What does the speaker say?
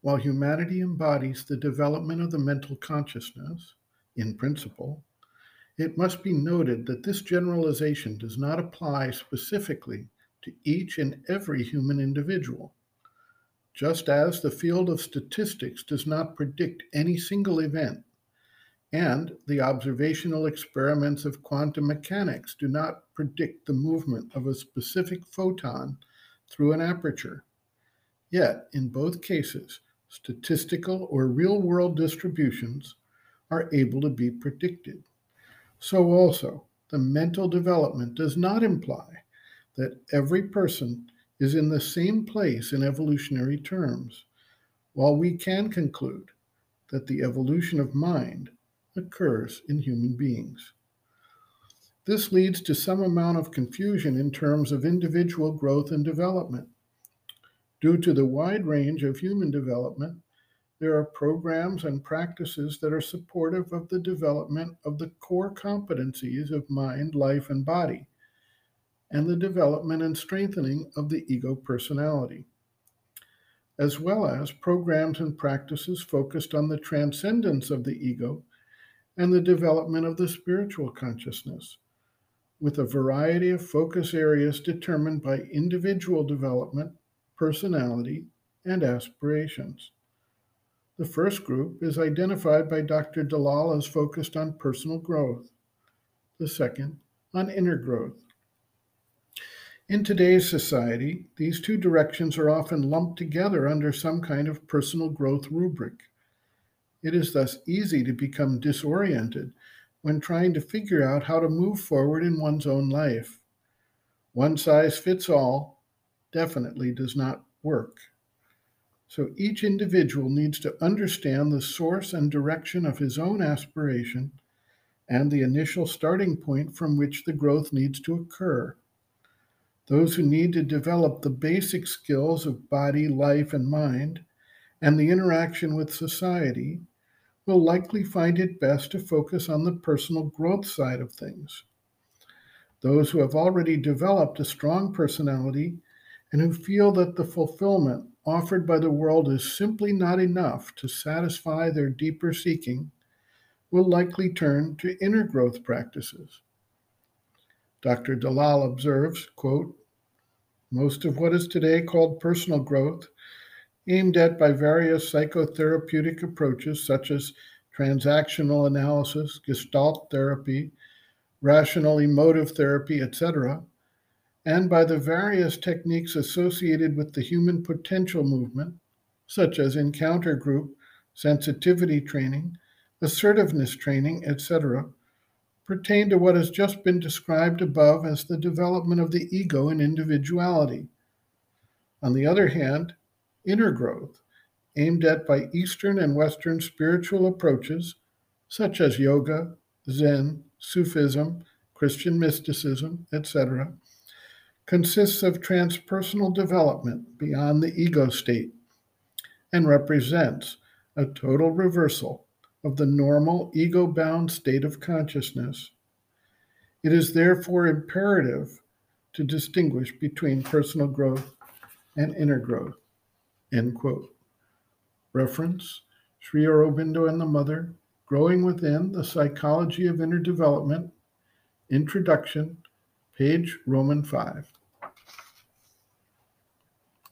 While humanity embodies the development of the mental consciousness, in principle, it must be noted that this generalization does not apply specifically to each and every human individual. Just as the field of statistics does not predict any single event, and the observational experiments of quantum mechanics do not predict the movement of a specific photon through an aperture. Yet, in both cases, statistical or real world distributions are able to be predicted. So, also, the mental development does not imply that every person is in the same place in evolutionary terms, while we can conclude that the evolution of mind occurs in human beings. This leads to some amount of confusion in terms of individual growth and development. Due to the wide range of human development, there are programs and practices that are supportive of the development of the core competencies of mind, life, and body, and the development and strengthening of the ego personality, as well as programs and practices focused on the transcendence of the ego and the development of the spiritual consciousness, with a variety of focus areas determined by individual development, personality, and aspirations. The first group is identified by Dr. Dalal as focused on personal growth, the second, on inner growth. In today's society, these two directions are often lumped together under some kind of personal growth rubric. It is thus easy to become disoriented when trying to figure out how to move forward in one's own life. One size fits all definitely does not work. So each individual needs to understand the source and direction of his own aspiration and the initial starting point from which the growth needs to occur. Those who need to develop the basic skills of body, life, and mind, and the interaction with society, will likely find it best to focus on the personal growth side of things. Those who have already developed a strong personality and who feel that the fulfillment offered by the world is simply not enough to satisfy their deeper seeking, will likely turn to inner growth practices. Dr. Dalal observes, quote, most of what is today called personal growth, aimed at by various psychotherapeutic approaches such as transactional analysis, gestalt therapy, rational emotive therapy, etc., and by the various techniques associated with the human potential movement, such as encounter group, sensitivity training, assertiveness training, etc., pertain to what has just been described above as the development of the ego and individuality. On the other hand, inner growth, aimed at by Eastern and Western spiritual approaches, such as yoga, Zen, Sufism, Christian mysticism, etc., consists of transpersonal development beyond the ego state and represents a total reversal of the normal ego bound state of consciousness. It is therefore imperative to distinguish between personal growth and inner growth. End quote. Reference Sri Aurobindo and the Mother, Growing Within, The Psychology of Inner Development, Introduction, page Roman 5.